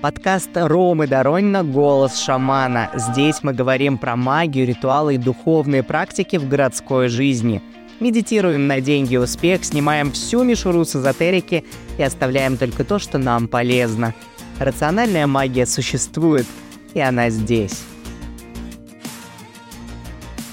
Подкаст Ромы Доронина «Голос шамана». Здесь мы говорим про магию, ритуалы и духовные практики в городской жизни. Медитируем на деньги и успех, снимаем всю мишуру с эзотерики и оставляем только то, что нам полезно. Рациональная магия существует, и она здесь.